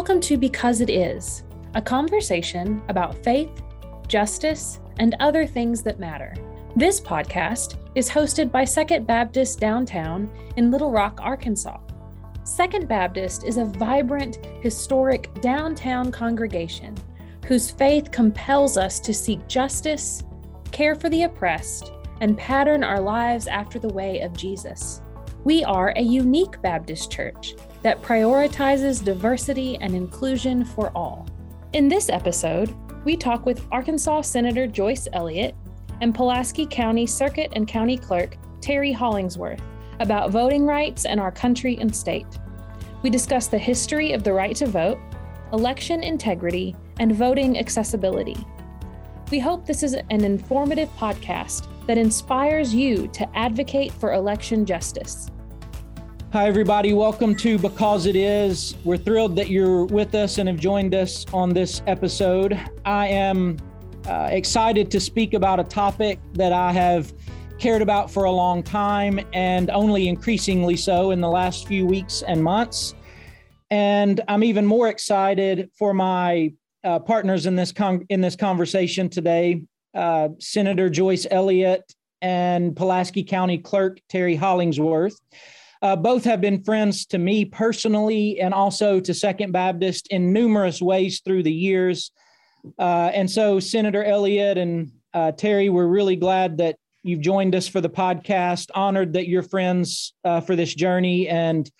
Welcome to Because It Is, a conversation about faith, justice, and other things that matter. This podcast is hosted by Second Baptist Downtown in Little Rock, Arkansas. Second Baptist is a vibrant, historic downtown congregation whose faith compels us to seek justice, care for the oppressed, and pattern our lives after the way of Jesus. We are a unique Baptist church that prioritizes diversity and inclusion for all. In this episode, we talk with Arkansas Senator Joyce Elliott and Pulaski County Circuit and County Clerk Terry Hollingsworth about voting rights in our country and state. We discuss the history of the right to vote, election integrity, and voting accessibility. We hope this is an informative podcast that inspires you to advocate for election justice. Hi, everybody. Welcome to Because It Is. We're thrilled that you're with us and have joined us on this episode. I am uh, excited to speak about a topic that I have cared about for a long time and only increasingly so in the last few weeks and months. And I'm even more excited for my uh, partners in this con- in this conversation today, uh, Senator Joyce Elliott and Pulaski County Clerk Terry Hollingsworth. Uh, both have been friends to me personally and also to Second Baptist in numerous ways through the years. Uh, and so, Senator Elliott and uh, Terry, we're really glad that you've joined us for the podcast. Honored that you're friends uh, for this journey and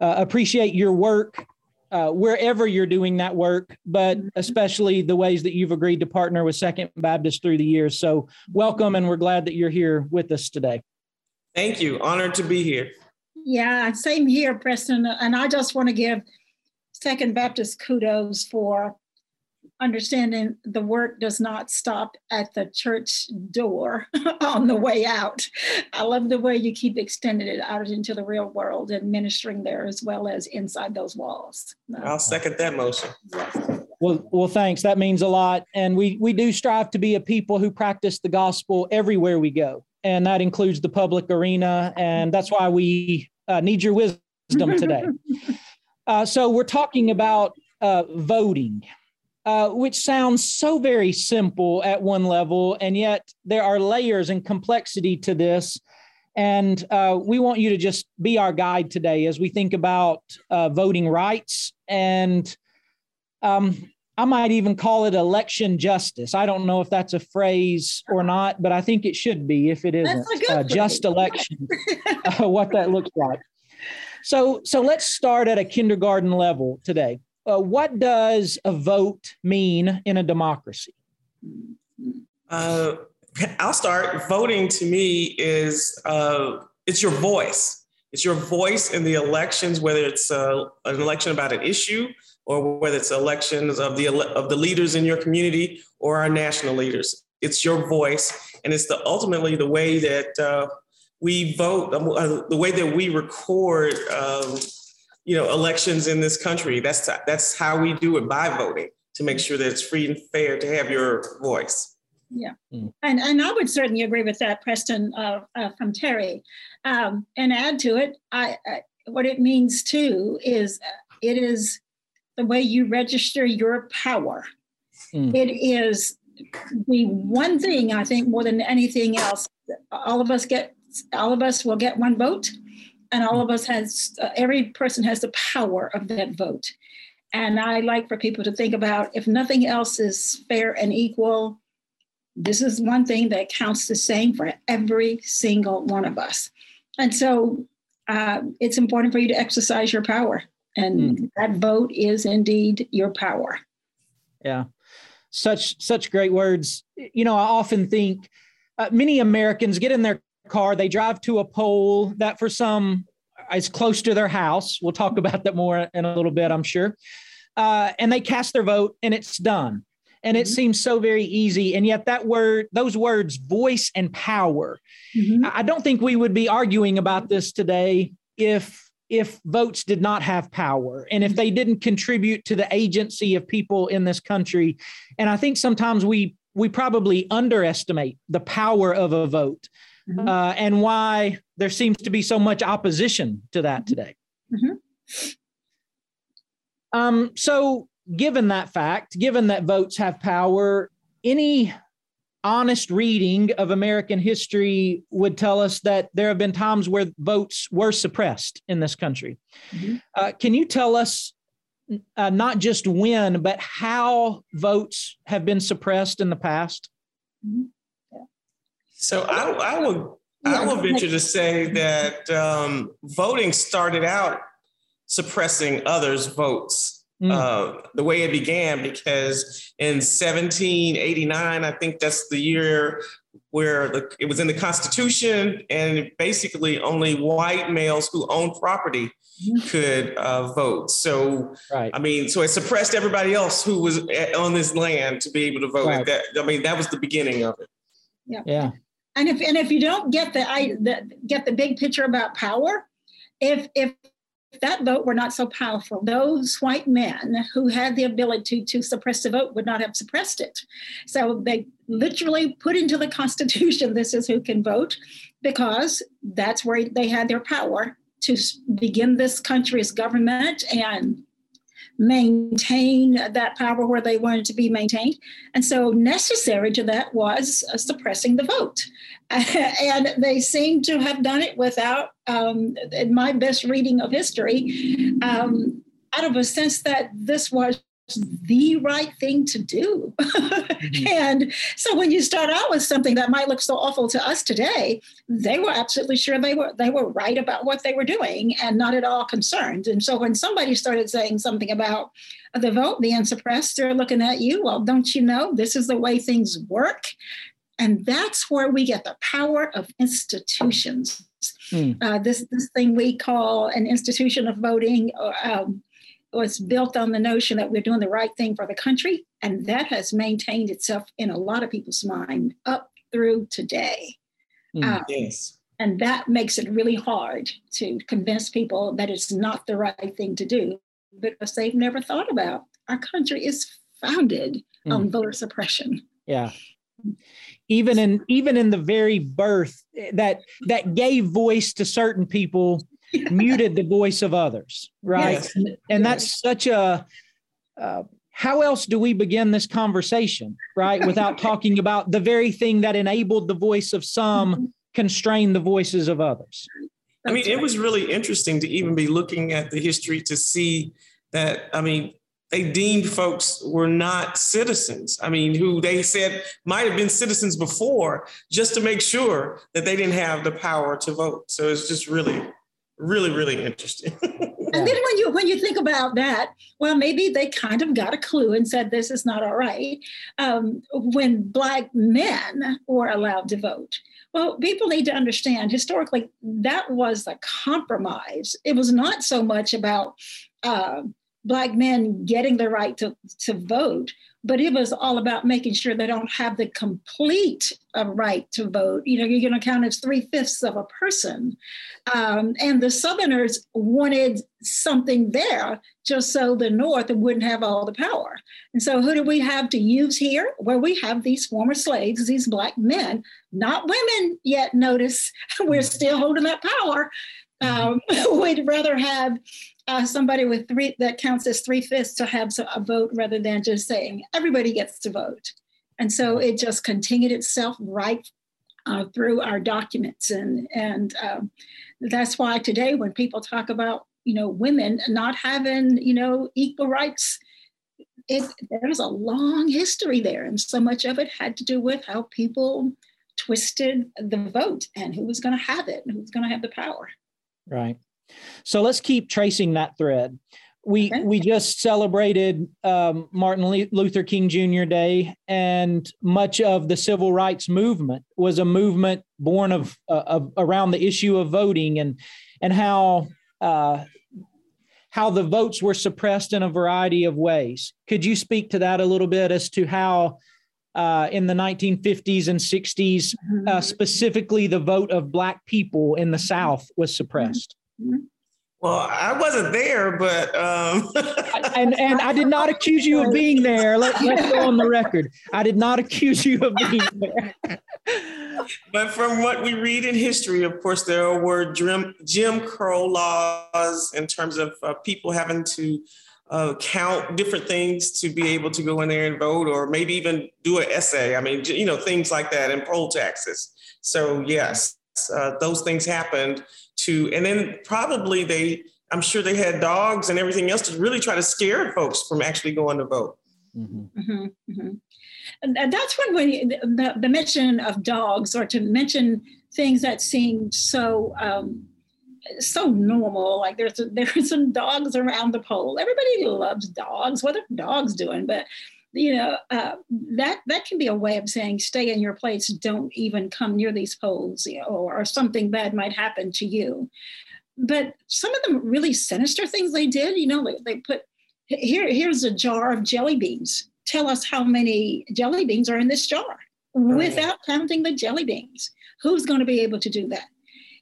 uh, appreciate your work uh, wherever you're doing that work, but especially the ways that you've agreed to partner with Second Baptist through the years. So, welcome, and we're glad that you're here with us today. Thank you. Honored to be here. Yeah, same here, Preston. And I just want to give Second Baptist kudos for understanding the work does not stop at the church door on the way out. I love the way you keep extending it out into the real world and ministering there as well as inside those walls. I'll second that motion. Well, well, thanks. That means a lot. And we we do strive to be a people who practice the gospel everywhere we go and that includes the public arena. And that's why we uh, need your wisdom today. Uh, so we're talking about uh, voting, uh, which sounds so very simple at one level, and yet there are layers and complexity to this. And uh, we want you to just be our guide today as we think about uh, voting rights and um, I might even call it election justice. I don't know if that's a phrase or not, but I think it should be if it isn't uh, just election, uh, what that looks like. So, so let's start at a kindergarten level today. Uh, what does a vote mean in a democracy? Uh, I'll start. Voting to me is uh, it's your voice. It's your voice in the elections, whether it's uh, an election about an issue or whether it's elections of the of the leaders in your community or our national leaders. It's your voice, and it's the ultimately the way that uh, we vote, uh, the way that we record, um, you know, elections in this country. That's that's how we do it by voting to make sure that it's free and fair to have your voice. Yeah, mm. and and I would certainly agree with that, Preston, uh, uh, from Terry, um, and add to it. I, I, what it means too is uh, it is the way you register your power. Mm. It is the one thing I think more than anything else. All of us get, all of us will get one vote, and all of us has, uh, every person has the power of that vote. And I like for people to think about if nothing else is fair and equal, this is one thing that counts the same for every single one of us. And so uh, it's important for you to exercise your power and mm. that vote is indeed your power. Yeah. Such such great words. You know i often think uh, many americans get in their car they drive to a poll that for some is close to their house. We'll talk about that more in a little bit i'm sure. Uh, and they cast their vote and it's done. And it mm-hmm. seems so very easy. And yet that word those words voice and power mm-hmm. i don't think we would be arguing about this today if if votes did not have power and if they didn't contribute to the agency of people in this country. And I think sometimes we we probably underestimate the power of a vote mm-hmm. uh, and why there seems to be so much opposition to that today. Mm-hmm. Um, so, given that fact, given that votes have power, any honest reading of American history would tell us that there have been times where votes were suppressed in this country. Mm-hmm. Uh, can you tell us uh, not just when, but how votes have been suppressed in the past? Mm-hmm. So I, I will I will venture to say that um, voting started out suppressing others' votes. Mm. Uh, the way it began, because in 1789, I think that's the year where the, it was in the Constitution, and basically only white males who owned property mm-hmm. could uh, vote. So, right. I mean, so it suppressed everybody else who was on this land to be able to vote. Right. That, I mean, that was the beginning of it. Yeah. Yeah. And if and if you don't get the I the, get the big picture about power, if if that vote were not so powerful, those white men who had the ability to suppress the vote would not have suppressed it. So they literally put into the Constitution this is who can vote because that's where they had their power to begin this country's government and maintain that power where they wanted to be maintained. And so, necessary to that was uh, suppressing the vote. and they seem to have done it without, um, in my best reading of history, um, out of a sense that this was the right thing to do. mm-hmm. And so when you start out with something that might look so awful to us today, they were absolutely sure they were they were right about what they were doing and not at all concerned. And so when somebody started saying something about the vote being suppressed, they're looking at you, well, don't you know this is the way things work? And that's where we get the power of institutions. Mm. Uh, this, this thing we call an institution of voting, um, was built on the notion that we're doing the right thing for the country. And that has maintained itself in a lot of people's mind up through today. Mm, um, yes. And that makes it really hard to convince people that it's not the right thing to do because they've never thought about our country is founded mm. on voter suppression. Yeah. Even in even in the very birth that that gave voice to certain people muted the voice of others, right? Yes. And, and that's such a. Uh, how else do we begin this conversation, right? Without talking about the very thing that enabled the voice of some mm-hmm. constrain the voices of others. I mean, it was really interesting to even be looking at the history to see that, I mean, they deemed folks were not citizens. I mean, who they said might have been citizens before, just to make sure that they didn't have the power to vote. So it's just really really really interesting and then when you when you think about that well maybe they kind of got a clue and said this is not all right um, when black men were allowed to vote well people need to understand historically that was a compromise it was not so much about uh, black men getting the right to, to vote but it was all about making sure they don't have the complete uh, right to vote. You know, you're going to count as three fifths of a person. Um, and the Southerners wanted something there just so the North wouldn't have all the power. And so, who do we have to use here? Well, we have these former slaves, these Black men, not women yet. Notice we're still holding that power. Um, we'd rather have uh, somebody with three that counts as three fifths to have a vote rather than just saying everybody gets to vote. And so it just continued itself right uh, through our documents. And, and um, that's why today when people talk about, you know, women not having, you know, equal rights, it, there's a long history there. And so much of it had to do with how people twisted the vote and who was going to have it and who was going to have the power. Right. So let's keep tracing that thread. We okay. we just celebrated um, Martin Luther King Jr. Day, and much of the civil rights movement was a movement born of, uh, of around the issue of voting and and how uh, how the votes were suppressed in a variety of ways. Could you speak to that a little bit as to how uh, in the 1950s and 60s, uh, mm-hmm. specifically the vote of Black people in the South was suppressed? Mm-hmm. Well, I wasn't there, but um... and and I did not accuse you of being there. Let, let's go on the record. I did not accuse you of being there. but from what we read in history, of course, there were Jim, Jim Crow laws in terms of uh, people having to uh, count different things to be able to go in there and vote, or maybe even do an essay. I mean, you know, things like that, and poll taxes. So yes, uh, those things happened to, and then probably they, I'm sure they had dogs and everything else to really try to scare folks from actually going to vote. Mm-hmm. Mm-hmm, mm-hmm. And that's when we, the, the, mention of dogs or to mention things that seemed so um, so normal. Like there's there's some dogs around the poll. Everybody loves dogs. What are dogs doing? But you know uh, that that can be a way of saying stay in your place. Don't even come near these polls, you know, or, or something bad might happen to you. But some of them really sinister things they did. You know, they, they put here here's a jar of jelly beans. Tell us how many jelly beans are in this jar without counting the jelly beans. Who's going to be able to do that?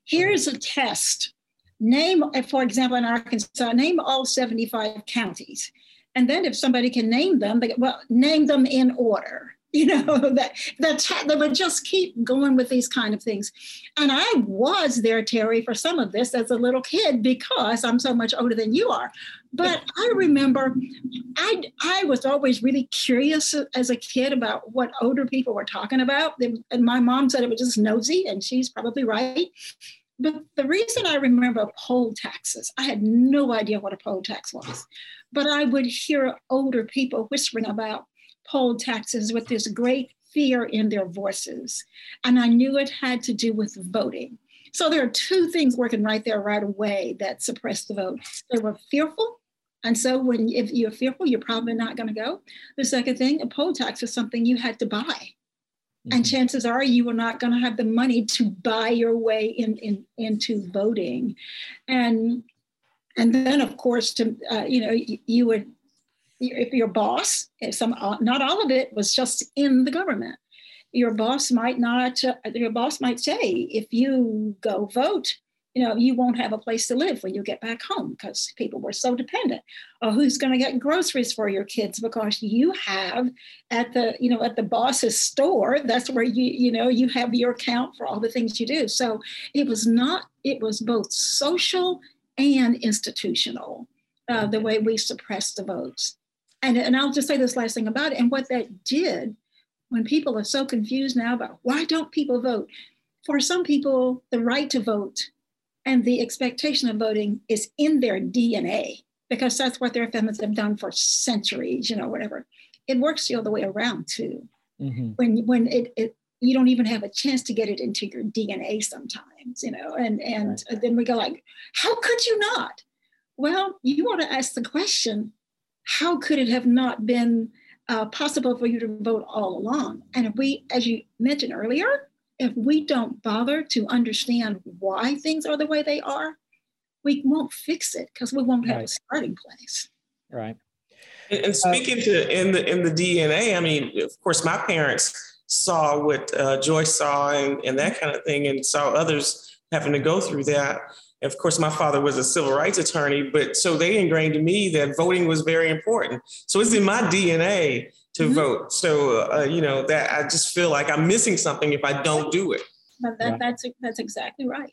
Here's a test. Name, for example, in Arkansas, name all 75 counties. And then if somebody can name them, they, well, name them in order. You know, that, that they would just keep going with these kind of things. And I was there, Terry, for some of this as a little kid because I'm so much older than you are. But I remember I, I was always really curious as a kid about what older people were talking about. And my mom said it was just nosy, and she's probably right. But the reason I remember poll taxes, I had no idea what a poll tax was, but I would hear older people whispering about poll taxes with this great fear in their voices. And I knew it had to do with voting. So there are two things working right there right away that suppressed the vote. They were fearful. And so when if you're fearful, you're probably not going to go. The second thing, a poll tax is something you had to buy. Mm-hmm. And chances are you are not going to have the money to buy your way in, in into voting. And and then of course to uh, you know you, you would if your boss if some uh, not all of it was just in the government your boss might not uh, your boss might say if you go vote you know, you won't have a place to live when you get back home because people were so dependent. Or who's going to get groceries for your kids because you have at the, you know, at the boss's store, that's where you, you know, you have your account for all the things you do. So it was not, it was both social and institutional, uh, the way we suppressed the votes. And, and I'll just say this last thing about it. And what that did when people are so confused now about why don't people vote? For some people, the right to vote and the expectation of voting is in their DNA because that's what their families have done for centuries, you know, whatever. It works the other way around too. Mm-hmm. When when it, it you don't even have a chance to get it into your DNA sometimes, you know, and and right. then we go like, how could you not? Well, you want to ask the question, how could it have not been uh, possible for you to vote all along? And if we, as you mentioned earlier, if we don't bother to understand why things are the way they are, we won't fix it because we won't have right. a starting place. Right. And, and speaking uh, to in the in the DNA, I mean, of course, my parents saw what uh, Joyce saw and, and that kind of thing, and saw others having to go through that. And of course, my father was a civil rights attorney, but so they ingrained in me that voting was very important. So it's in my DNA to mm-hmm. vote. So uh, you know that I just feel like I'm missing something if I don't do it. But that, that's that's exactly right.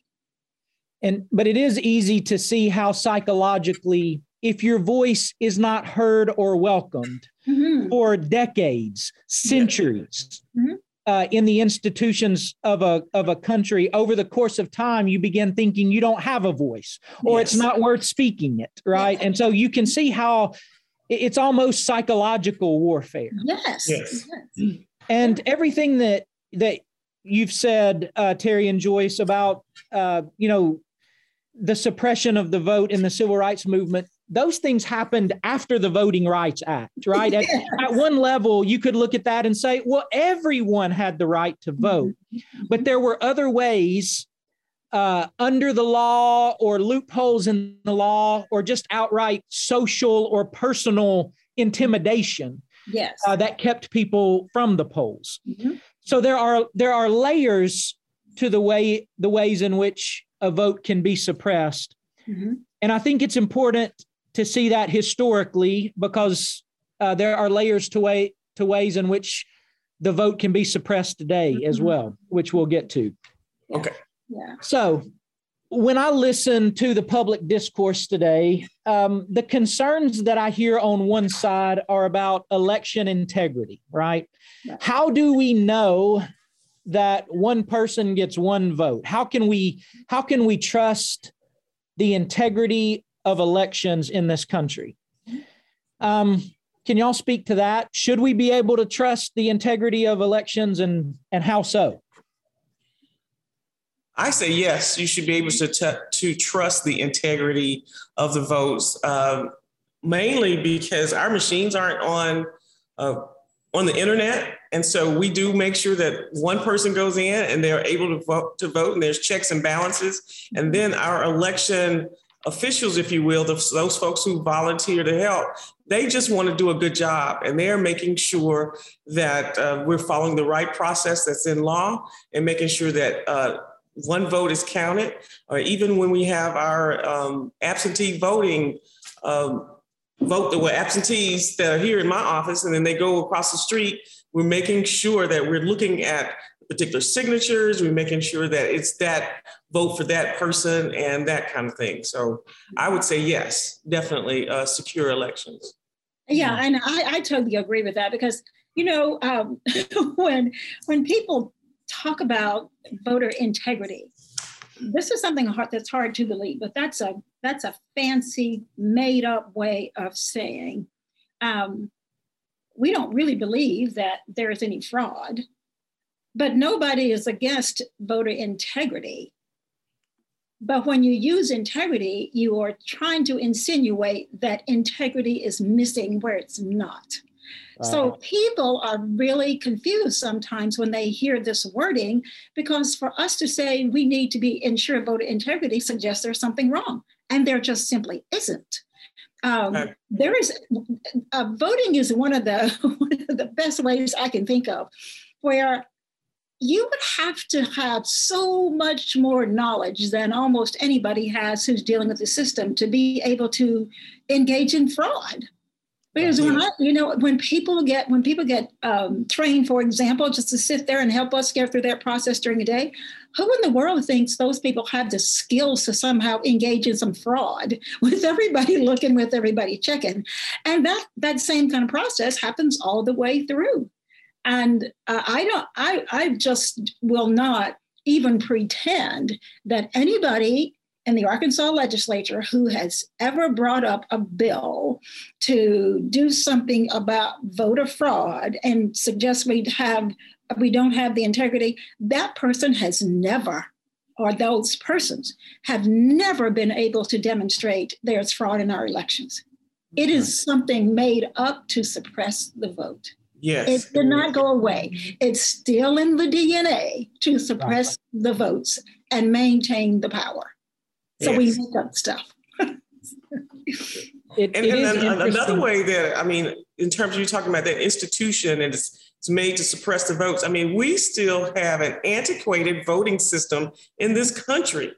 And but it is easy to see how psychologically, if your voice is not heard or welcomed mm-hmm. for decades, centuries. Mm-hmm. Uh, in the institutions of a of a country over the course of time you begin thinking you don't have a voice or yes. it's not worth speaking it right and so you can see how it's almost psychological warfare. Yes. Yes. yes. And everything that that you've said, uh, Terry and Joyce, about uh, you know the suppression of the vote in the civil rights movement. Those things happened after the Voting Rights Act, right? Yes. At, at, one level, you could look at that and say, well, everyone had the right to vote. Mm-hmm. But there were other ways uh, under the law or loopholes in the law or just outright social or personal intimidation yes. Uh, that kept people from the polls. Mm-hmm. So there are there are layers to the way the ways in which a vote can be suppressed, mm-hmm. and I think it's important to see that historically because uh, there are layers to way to ways in which the vote can be suppressed today mm-hmm. as well, which we'll get to. Okay. Yeah. So when I listen to the public discourse today, um, the concerns that I hear on one side are about election integrity, right? How do we know that one person gets one vote? How can we how can we trust the integrity of elections in this country? Um, can y'all speak to that? Should we be able to trust the integrity of elections, and and how so? I say yes. You should be able to t- to trust the integrity of the votes, uh, mainly because our machines aren't on uh, on the internet, and so we do make sure that one person goes in and they're able to vote to vote, and there's checks and balances, and then our election officials, if you will, those folks who volunteer to help, they just want to do a good job and they're making sure that uh, we're following the right process that's in law and making sure that uh, one vote is counted, or even when we have our um, absentee voting um, vote, the well absentees that are here in my office and then they go across the street, we're making sure that we're looking at particular signatures, we're making sure that it's that vote for that person and that kind of thing. So I would say yes, definitely uh, secure elections. Yeah, and I, I totally agree with that because you know um, when when people talk about voter integrity. This is something hard, that's hard to believe, but that's a that's a fancy, made up way of saying um, we don't really believe that there is any fraud. But nobody is against voter integrity. But when you use integrity, you are trying to insinuate that integrity is missing where it's not. So people are really confused sometimes when they hear this wording because for us to say we need to be ensure voter integrity suggests there's something wrong, and there just simply isn't. Um. There is uh, voting is one of the one of the best ways I can think of, where you would have to have so much more knowledge than almost anybody has who's dealing with the system to be able to engage in fraud. Because when I, you know, when people get when people get um, trained, for example, just to sit there and help us get through that process during the day, who in the world thinks those people have the skills to somehow engage in some fraud with everybody looking, with everybody checking, and that that same kind of process happens all the way through. And uh, I don't, I, I just will not even pretend that anybody in the Arkansas legislature who has ever brought up a bill to do something about voter fraud and suggest we have we don't have the integrity, that person has never, or those persons have never been able to demonstrate there's fraud in our elections. It is something made up to suppress the vote. Yes. It did not go away. It's still in the DNA to suppress the votes and maintain the power. So yes. we make up stuff. it, and, and another way that I mean, in terms of you talking about that institution and it's, it's made to suppress the votes. I mean, we still have an antiquated voting system in this country.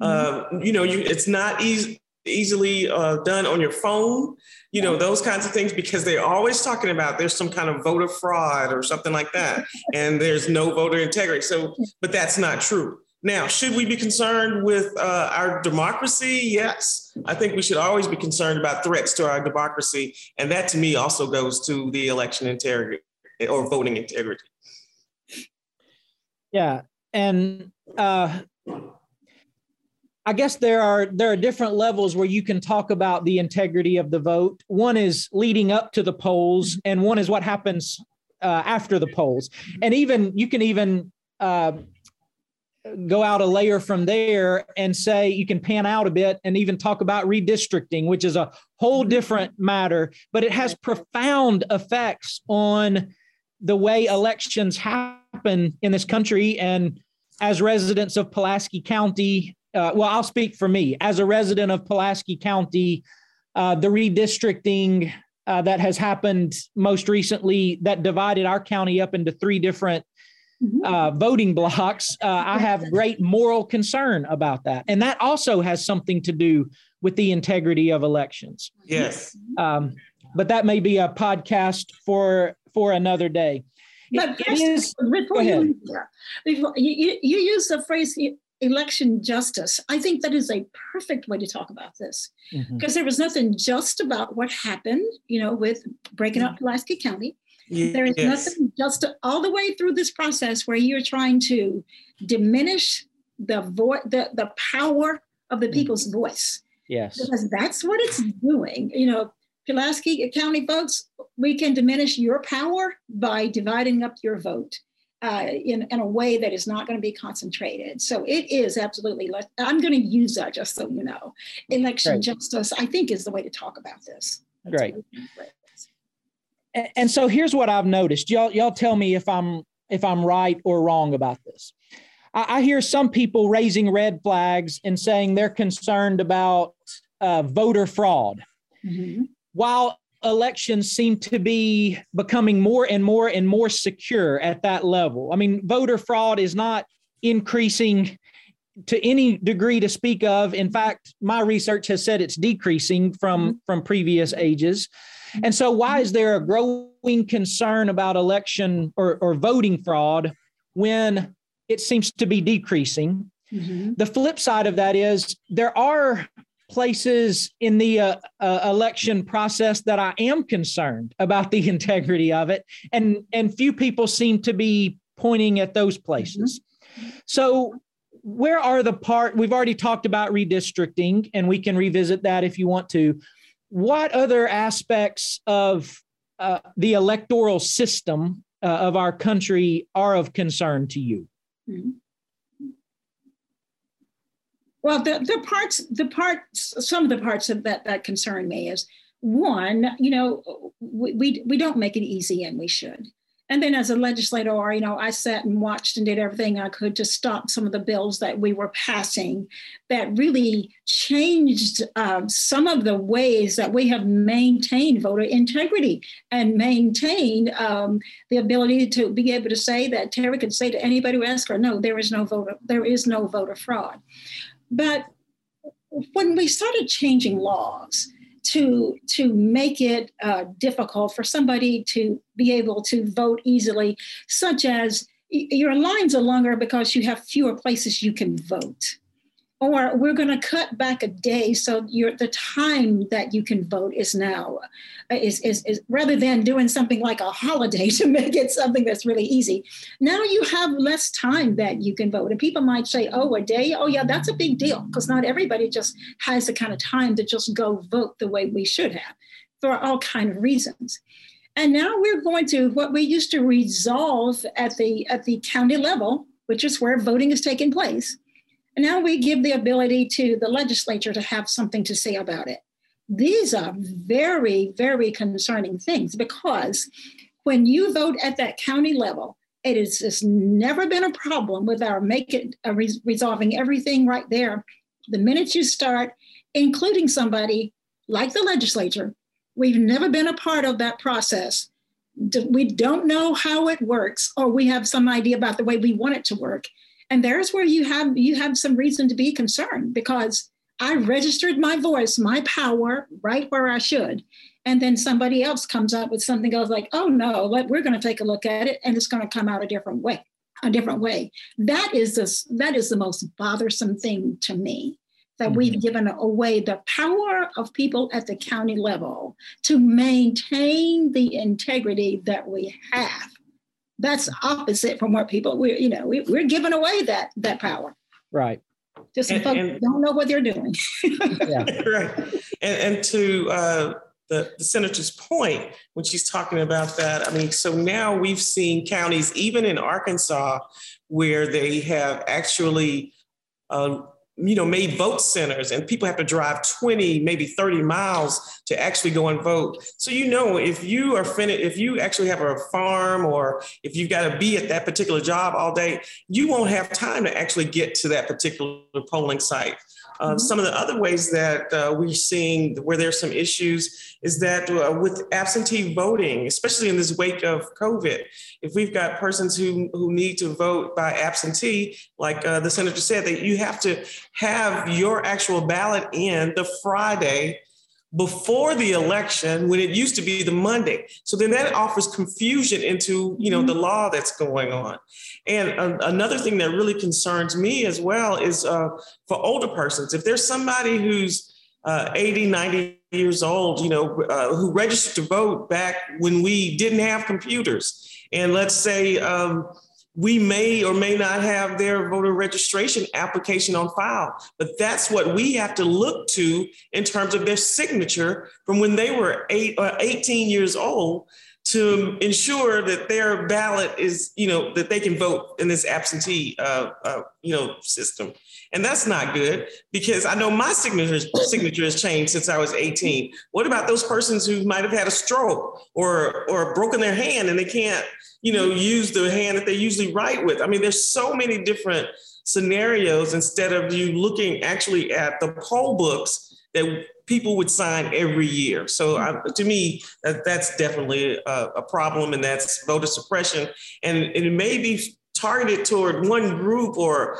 Mm-hmm. Uh, you know, you it's not easy easily uh, done on your phone, you know, those kinds of things, because they're always talking about there's some kind of voter fraud or something like that, and there's no voter integrity. So, but that's not true. Now, should we be concerned with uh, our democracy? Yes. I think we should always be concerned about threats to our democracy. And that to me also goes to the election integrity or voting integrity. Yeah. And uh, I guess there are there are different levels where you can talk about the integrity of the vote. One is leading up to the polls, and one is what happens uh, after the polls. And even you can even uh, go out a layer from there and say you can pan out a bit and even talk about redistricting, which is a whole different matter, but it has profound effects on the way elections happen in this country. And as residents of Pulaski County, uh, well, I'll speak for me. As a resident of Pulaski County, uh, the redistricting uh, that has happened most recently that divided our county up into three different. Uh, voting blocks, uh, I have great moral concern about that. And that also has something to do with the integrity of elections. Yes. Um, but that may be a podcast for for another day. But it, it is, before, you, before you, you, you use the phrase election justice, I think that is a perfect way to talk about this because mm-hmm. there was nothing just about what happened, you know, with breaking up Pulaski County. Yes. There is nothing just all the way through this process where you're trying to diminish the voice, the, the power of the mm-hmm. people's voice. Yes. Because that's what it's doing. You know, Pulaski County votes, we can diminish your power by dividing up your vote uh, in, in a way that is not going to be concentrated. So it is absolutely, I'm going to use that just so you know. Election Great. justice, I think, is the way to talk about this. That's Great. And, so here's what I've noticed. Y'all, y'all tell me if I'm if I'm right or wrong about this. I, I hear some people raising red flags and saying they're concerned about uh, voter fraud. Mm-hmm. While elections seem to be becoming more and more and more secure at that level. I mean, voter fraud is not increasing to any degree to speak of. In fact, my research has said it's decreasing from mm-hmm. from previous ages. And so why is there a growing concern about election or, or voting fraud when it seems to be decreasing? Mm-hmm. The flip side of that is there are places in the uh, uh, election process that I am concerned about the integrity of it, and and few people seem to be pointing at those places. Mm-hmm. So where are the part we've already talked about redistricting and we can revisit that if you want to what other aspects of uh, the electoral system uh, of our country are of concern to you mm-hmm. Well, the, the parts, the parts, some of the parts of that that concern me is one, you know, we, we, we don't make it easy and we should. And then as a legislator, you know, I sat and watched and did everything I could to stop some of the bills that we were passing that really changed uh, some of the ways that we have maintained voter integrity and maintained um, the ability to be able to say that Terry could say to anybody who asked her, no, there is no voter, there is no voter fraud. But when we started changing laws to, to make it uh, difficult for somebody to be able to vote easily, such as your lines are longer because you have fewer places you can vote or we're going to cut back a day so the time that you can vote is now uh, is, is, is rather than doing something like a holiday to make it something that's really easy now you have less time that you can vote. And people might say oh a day? Oh yeah that's a big deal because not everybody just has the kind of time to just go vote the way we should have for all kind of reasons. And now we're going to what we used to resolve at the at the county level which is where voting is taking place and now we give the ability to the legislature to have something to say about it. These are very, very concerning things because when you vote at that county level, it has just never been a problem with our make it uh, re- resolving everything right there. The minute you start, including somebody like the legislature, we've never been a part of that process. We don't know how it works, or we have some idea about the way we want it to work and there's where you have you have some reason to be concerned because i registered my voice my power right where i should. And then somebody else comes up with something else like oh no let, we're going to take a look at it and it's going to come out a different way a different way. That is this that is the most bothersome thing to me that mm-hmm. we've given away the power of people at the county level to maintain the integrity that we have that's opposite from what people we're you know we, we're giving away that that power. Right. Just some folks and, don't know what they're doing. Yeah. right. And, and to uh, the, the senator's point when she's talking about that i mean so now we've seen counties even in arkansas where they have actually uh, you know, made vote centers and people have to drive 20, maybe 30 miles to actually go and vote. So, you know, if you are finished, if you actually have a farm or if you've got to be at that particular job all day, you won't have time to actually get to that particular polling site. Uh, mm-hmm. Some of the other ways that uh, we're seeing where there's some issues is that uh, with absentee voting, especially in this wake of COVID, if we've got persons who, who need to vote by absentee, like uh, the senator said, that you have to have your actual ballot in the Friday before the election when it used to be the Monday. So then that offers confusion into, you know, the mm-hmm. law that's going on. And uh, another thing that really concerns me as well is uh, for older persons, if there's somebody who's uh, 80, 90 years old, you know, uh, who registered to vote back when we didn't have computers. And let's say um, we may or may not have their voter registration application on file, but that's what we have to look to in terms of their signature from when they were eight or uh, 18 years old to ensure that their ballot is, you know, that they can vote in this absentee, uh, uh, you know, system. And that's not good because I know my signature, signature has changed since I was 18. What about those persons who might have had a stroke or, or broken their hand and they can't, you know, use the hand that they usually write with? I mean, there's so many different scenarios instead of you looking actually at the poll books that people would sign every year. So uh, to me, that, that's definitely a, a, problem and that's voter suppression. And, and it may be targeted toward one group or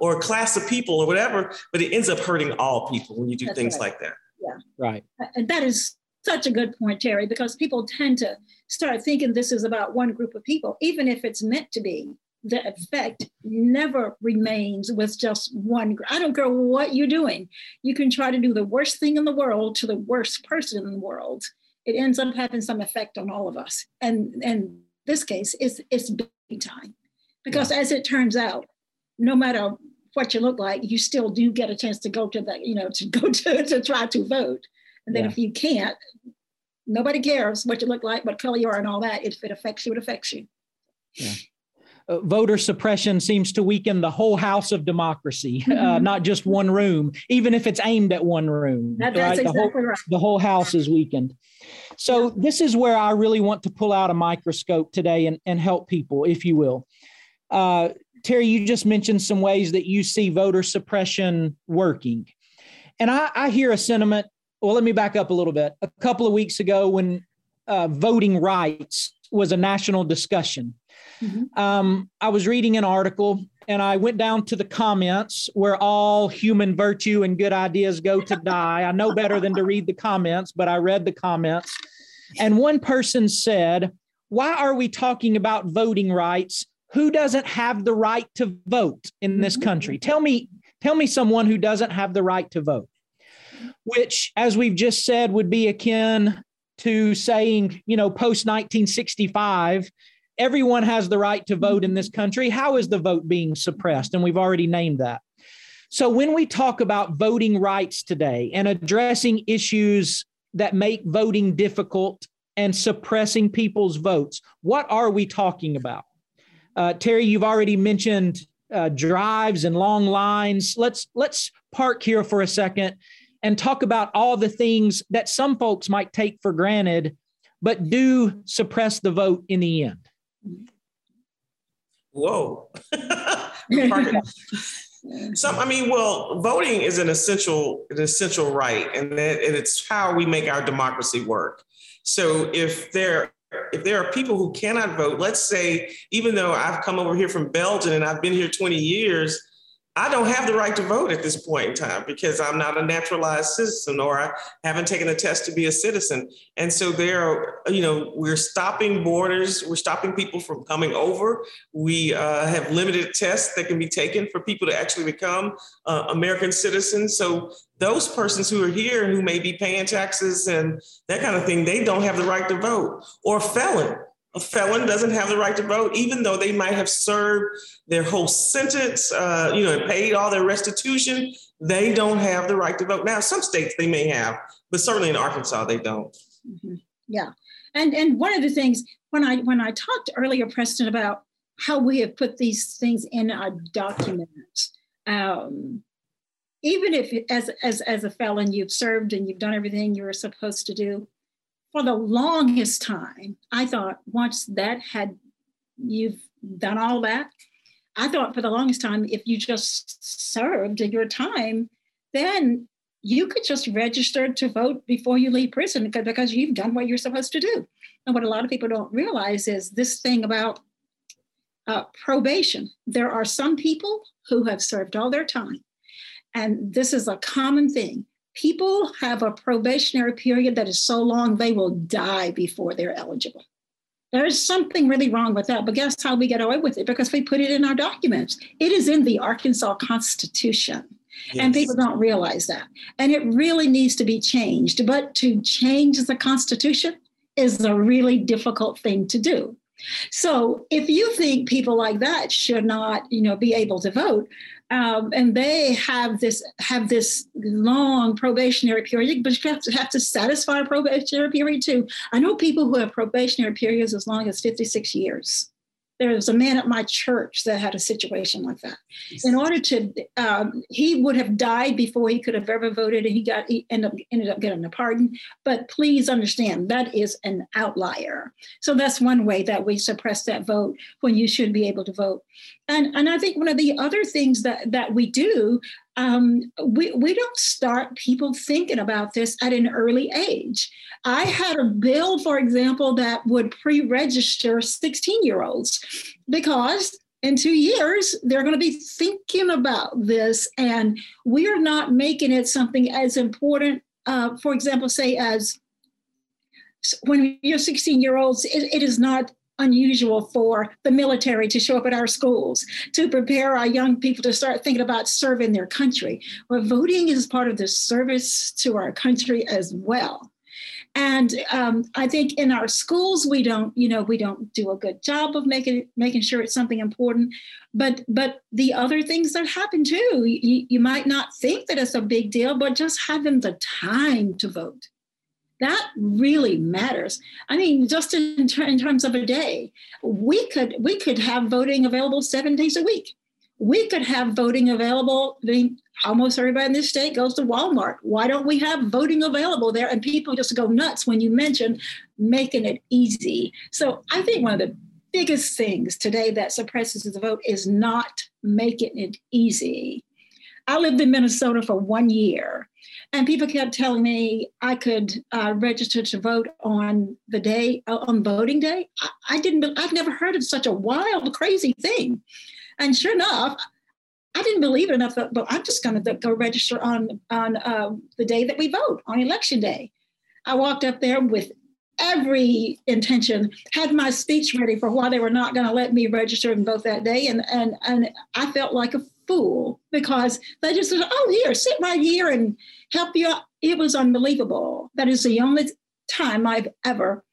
or a class of people or whatever, but it ends up hurting all people when you do That's things right. like that. Yeah. Right. And that is such a good point, Terry, because people tend to start thinking this is about one group of people, even if it's meant to be. The effect never remains with just one. I don't care what you're doing. You can try to do the worst thing in the world to the worst person in the world. It ends up having some effect on all of us. And and this case, it's it's big time, because yeah. as it turns out, no matter what you look like, you still do get a chance to go to the, you know, to go to to try to vote. And then yeah. if you can't, nobody cares what you look like, what color you are, and all that. If it affects you, it affects you. Yeah. Uh, voter suppression seems to weaken the whole house of democracy, uh, mm-hmm. uh, not just one room, even if it's aimed at one room. That, that's right? exactly the whole, right. The whole house is weakened. So, yeah. this is where I really want to pull out a microscope today and, and help people, if you will. Uh, Terry, you just mentioned some ways that you see voter suppression working. And I, I hear a sentiment. Well, let me back up a little bit. A couple of weeks ago, when uh, voting rights was a national discussion, mm-hmm. um, I was reading an article and I went down to the comments where all human virtue and good ideas go to die. I know better than to read the comments, but I read the comments. And one person said, Why are we talking about voting rights who doesn't have the right to vote in this mm-hmm. country? Tell me, tell me someone who doesn't have the right to vote, which, as we've just said, would be akin to saying, you know, post 1965, everyone has the right to vote in this country. How is the vote being suppressed? And we've already named that. So when we talk about voting rights today and addressing issues that make voting difficult and suppressing people's votes, what are we talking about? Uh, Terry, you've already mentioned uh, drives and long lines. Let's let's park here for a second and talk about all the things that some folks might take for granted, but do suppress the vote in the end. Whoa. Some, I mean, well, voting is an essential, an essential right, and that, and it's how we make our democracy work. So, if there if there are people who cannot vote, let's say, even though I've come over here from Belgium and I've been here 20 years, I don't have the right to vote at this point in time because I'm not a naturalized citizen or I haven't taken a test to be a citizen. And so there are, you know, we're stopping borders, we're stopping people from coming over. We uh, have limited tests that can be taken for people to actually become uh, American citizens. So those persons who are here who may be paying taxes and that kind of thing, they don't have the right to vote or felon a felon doesn't have the right to vote, even though they might have served their whole sentence, uh, you know, paid all their restitution. They don't have the right to vote. Now, some states they may have, but certainly in Arkansas they don't. Mm-hmm. Yeah, and and one of the things when I when I talked earlier, Preston, about how we have put these things in our documents. Um, even if as, as as a felon you've served and you've done everything you were supposed to do for the longest time, I thought once that had you've done all that, I thought for the longest time, if you just served your time, then you could just register to vote before you leave prison because you've done what you're supposed to do. And what a lot of people don't realize is this thing about uh, probation. There are some people who have served all their time, and this is a common thing people have a probationary period that is so long they will die before they're eligible. There is something really wrong with that, but guess how we get away with it? Because we put it in our documents. It is in the Arkansas Constitution. Yes. And people don't realize that. And it really needs to be changed. But to change the Constitution is a really difficult thing to do. So if you think people like that should not, you know, be able to vote, um, and they have this have this long probationary period, but you have to have to satisfy a probationary period too. I know people who have probationary periods as long as 56 years there was a man at my church that had a situation like that. In order to, um, he would have died before he could have ever voted, and he got he ended up ended up getting a pardon. But please understand that is an outlier. So that's one way that we suppress that vote when you should be able to vote. And and I think one of the other things that that we do um, we, we don't start people thinking about this at an early age. I had a bill, for example, that would pre register 16 year olds because in two years they're going to be thinking about this, and we are not making it something as important, uh, for example, say, as when you're 16 year olds, it, it is not unusual for the military to show up at our schools to prepare our young people to start thinking about serving their country. Well, voting is part of the service to our country as well. And um, I think in our schools we don't, you know, we don't do a good job of making making sure it's something important. But but the other things that happen too, you, you might not think that it's a big deal, but just having the time to vote that really matters. I mean just in, ter- in terms of a day we could we could have voting available seven days a week. We could have voting available I mean, almost everybody in this state goes to walmart. Why don't we have voting available there? And people just go nuts when you mention making it easy. So i think one of the biggest things today that suppresses the vote is not making it easy. I lived in minnesota for one year and people kept telling me I could uh, register to vote on the day, uh, on voting day. I, I didn't, I've never heard of such a wild, crazy thing. And sure enough, I didn't believe it enough, that, but I'm just going to go register on, on uh, the day that we vote, on election day. I walked up there with every intention, had my speech ready for why they were not going to let me register and vote that day. And, and, and I felt like a fool because they just said, oh, here, sit right here and help you out. It was unbelievable. That is the only time I've ever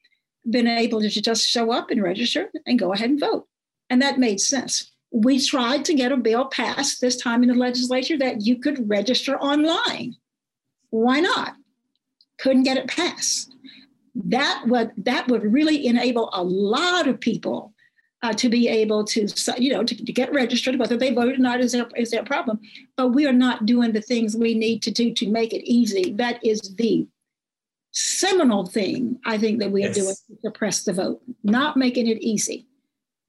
been able to just show up and register and go ahead and vote. And that made sense. We tried to get a bill passed this time in the legislature that you could register online. Why not? Couldn't get it passed. That would that would really enable a lot of people uh, to be able to, you know, to, to, get registered. Whether they voted or not is their, is their problem. But we are not doing the things we need to do to make it easy. That is the seminal thing I think that we are yes. doing to suppress the vote, not making it easy.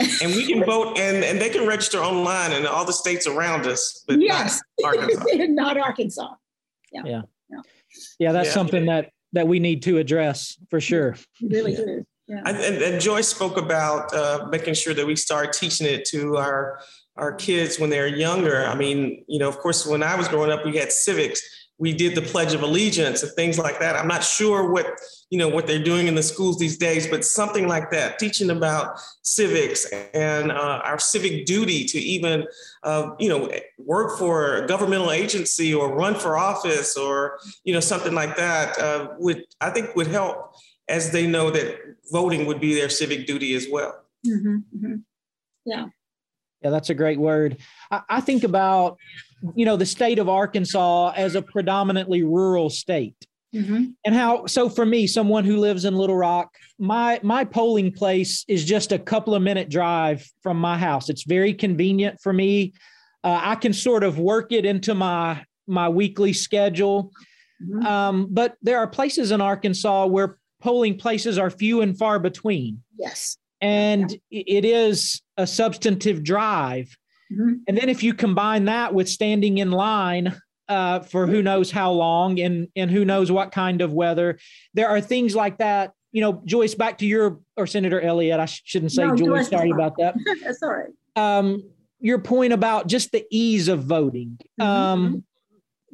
and we can vote and, and they can register online in all the states around us, but yes. not Arkansas. not Arkansas. Yeah. Yeah. Yeah, yeah that's yeah. something that that we need to address for sure. really yeah. do. Yeah. And, and, Joyce spoke about uh, making sure that we start teaching it to our our kids when they're younger. I mean, you know, of course, when I was growing up, we had civics. We did the Pledge of Allegiance and things like that. I'm not sure what you know what they're doing in the schools these days, but something like that, teaching about civics and uh, our civic duty to even uh, you know work for a governmental agency or run for office or you know something like that uh, would I think would help as they know that voting would be their civic duty as well. Mm-hmm, mm-hmm. Yeah. Yeah, that's a great word. I, I, think about, you know, the state of Arkansas as a predominantly rural state. Mm-hmm. And how so for me, someone who lives in Little Rock, my my polling place is just a couple of minute drive from my house. It's very convenient for me. Uh, I can sort of work it into my my weekly schedule. Mm-hmm. Um, but there are places in Arkansas where polling places are few and far between. Yes. And yeah. it is a substantive drive. Mm-hmm. And then if you combine that with standing in line uh, for who knows how long and, and who knows what kind of weather, there are things like that. You know, Joyce, back to your, or Senator Elliott, I shouldn't say no, Joyce, sorry about that. That's all right. Um, your point about just the ease of voting. Mm-hmm. Um,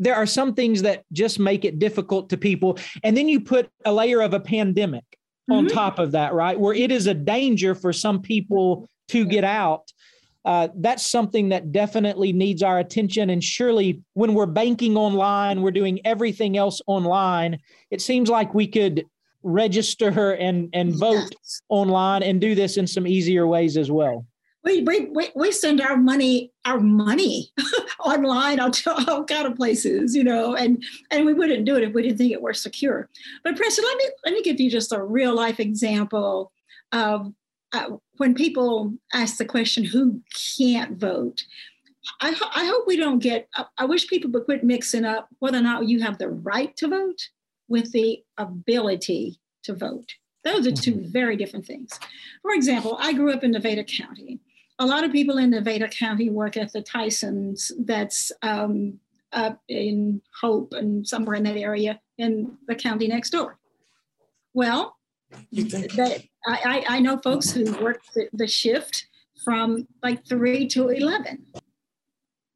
there are some things that just make it difficult to people. And then you put a layer of a pandemic mm-hmm. on top of that, right? Where it is a danger for some people to get out. Uh, that's something that definitely needs our attention. And surely, when we're banking online, we're doing everything else online. It seems like we could register and and vote yes. online and do this in some easier ways as well. We, we, we, we send our money our money online to all kind of places, you know, and and we wouldn't do it if we didn't think it were secure. But Preston, let me let me give you just a real life example of uh, when people ask the question, "Who can't vote?" I, I hope we don't get. I, I wish people would quit mixing up whether or not you have the right to vote with the ability to vote. Those are 2 mm-hmm. very different things. For example, I grew up in Nevada County. A lot of people in Nevada County work at the Tysons that's um, up in Hope and somewhere in that area in the county next door. Well, that, I, I know folks who work the, the shift from like 3 to 11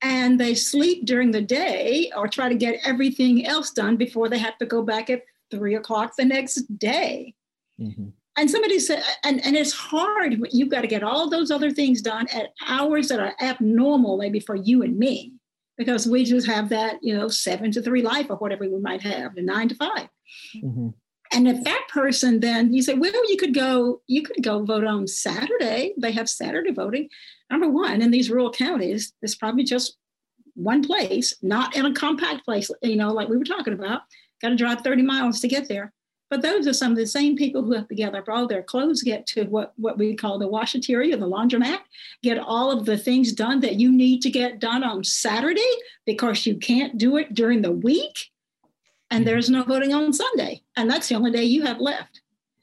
and they sleep during the day or try to get everything else done before they have to go back at three o'clock the next day. Mm-hmm. And somebody said, and, and it's hard. You've got to get all those other things done at hours that are abnormal, maybe for you and me, because we just have that, you know, seven to three life or whatever we might have, the nine to 5 mm-hmm. And if that person then you say, well, you could go, you could go vote on Saturday. They have Saturday voting. Number one, in these rural counties, it's probably just one place, not in a compact place, you know, like we were talking about. Got to drive 30 miles to get there. But those are some of the same people who have to gather up all their clothes, get to what, what we call the washateria, or the laundromat, get all of the things done that you need to get done on Saturday because you can't do it during the week. And mm-hmm. there's no voting on Sunday. And that's the only day you have left.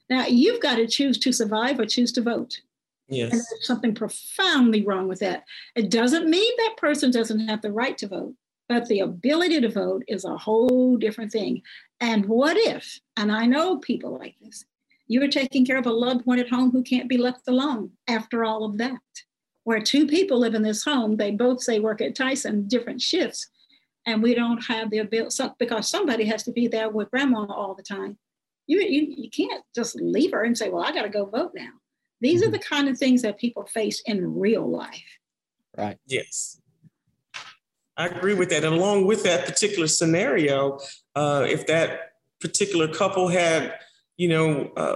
Now, you've got to choose to survive or choose to vote. Yes. And there's something profoundly wrong with that. It doesn't mean that person doesn't have the right to vote, but the ability to vote is a whole different thing. And what if, and I know people like this, you are taking care of a loved one at home who can't be left alone after all of that? Where two people live in this home, they both say work at Tyson, different shifts, and we don't have the ability because somebody has to be there with grandma all the time. You, you, you can't just leave her and say, Well, I got to go vote now. These are mm-hmm. the kind of things that people face in real life. Right. Yes. I agree with that. And along with that particular scenario, uh, if that particular couple had, you know, uh,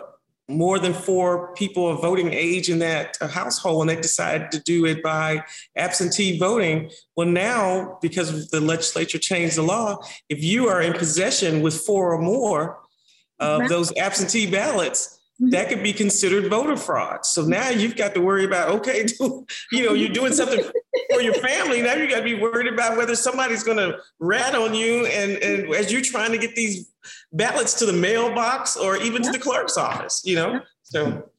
more than four people of voting age in that uh, household and they decided to do it by absentee voting, well, now because the legislature changed the law, if you are in possession with four or more of those absentee ballots. That could be considered voter fraud. So now you've got to worry about, okay, you know, you're doing something for your family. Now you got to be worried about whether somebody's going to rat on you. And, and as you're trying to get these ballots to the mailbox or even to the clerk's office, you know, so.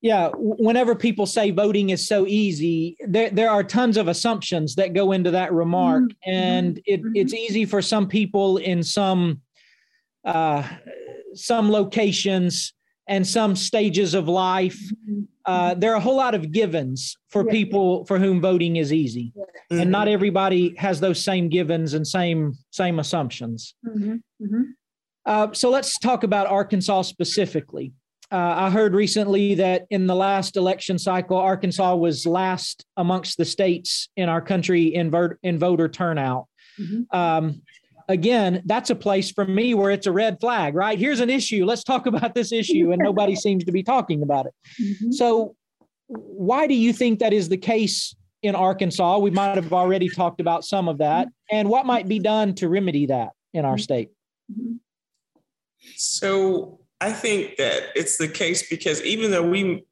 Yeah, whenever people say voting is so easy, there, there are tons of assumptions that go into that remark. Mm-hmm. And it, mm-hmm. it's easy for some people in some uh, some locations and some stages of life. Mm-hmm. Uh, there are a whole lot of givens for yeah. people for whom voting is easy, mm-hmm. and not everybody has those same givens and same same assumptions. Mm-hmm. Mm-hmm. Uh, so let's talk about Arkansas specifically. Uh, I heard recently that in the last election cycle, Arkansas was last amongst the states in our country in, ver- in voter turnout. Mm-hmm. Um, again, that's a place for me where it's a red flag, right? Here's an issue. Let's talk about this issue. And nobody seems to be talking about it. Mm-hmm. So, why do you think that is the case in Arkansas? We might have already talked about some of that. And what might be done to remedy that in our state? Mm-hmm. So, I think that it's the case because even though we,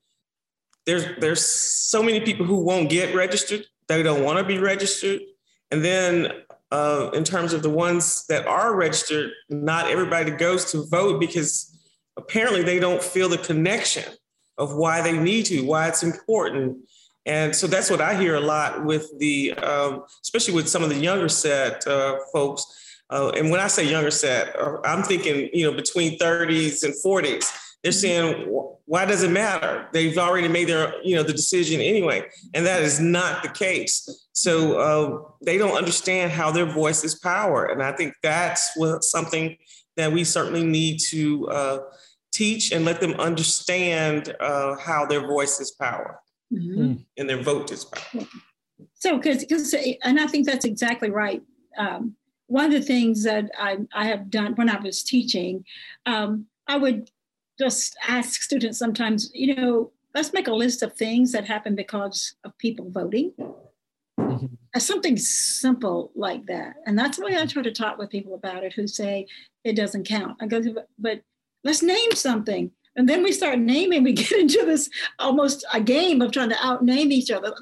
there's there's so many people who won't get registered, they don't want to be registered, and then uh, in terms of the ones that are registered, not everybody goes to vote because apparently they don't feel the connection of why they need to, why it's important. And so that's what I hear a lot with the, um, especially with some of the younger set uh, folks. Uh, and when I say younger set, uh, I'm thinking, you know, between 30s and 40s. They're saying, why does it matter? They've already made their, you know, the decision anyway. And that is not the case. So uh, they don't understand how their voice is power. And I think that's what, something that we certainly need to uh, teach and let them understand uh, how their voice is power mm-hmm. and their vote is power. So, because, and I think that's exactly right. Um, one of the things that I, I have done when I was teaching, um, I would just ask students sometimes, you know, let's make a list of things that happen because of people voting. Mm-hmm. Something simple like that. And that's the way I try to talk with people about it who say it doesn't count. I go, but let's name something. And then we start naming, we get into this almost a game of trying to outname each other.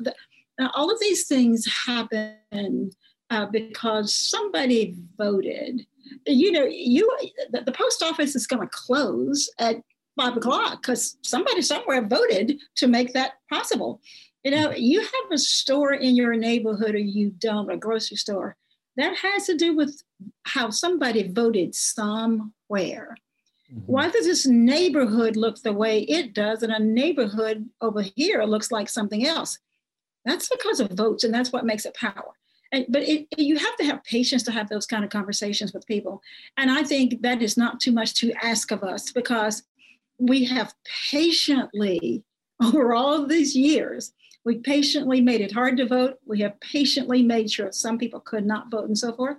Now, all of these things happen uh, because somebody voted. You know, you the, the post office is going to close at five o'clock because somebody somewhere voted to make that possible. You know, you have a store in your neighborhood or you don't, a grocery store. That has to do with how somebody voted somewhere. Mm-hmm. Why does this neighborhood look the way it does and a neighborhood over here looks like something else? That's because of votes, and that's what makes it power. And, but it, you have to have patience to have those kind of conversations with people. And I think that is not too much to ask of us because we have patiently, over all these years, we patiently made it hard to vote. We have patiently made sure some people could not vote and so forth.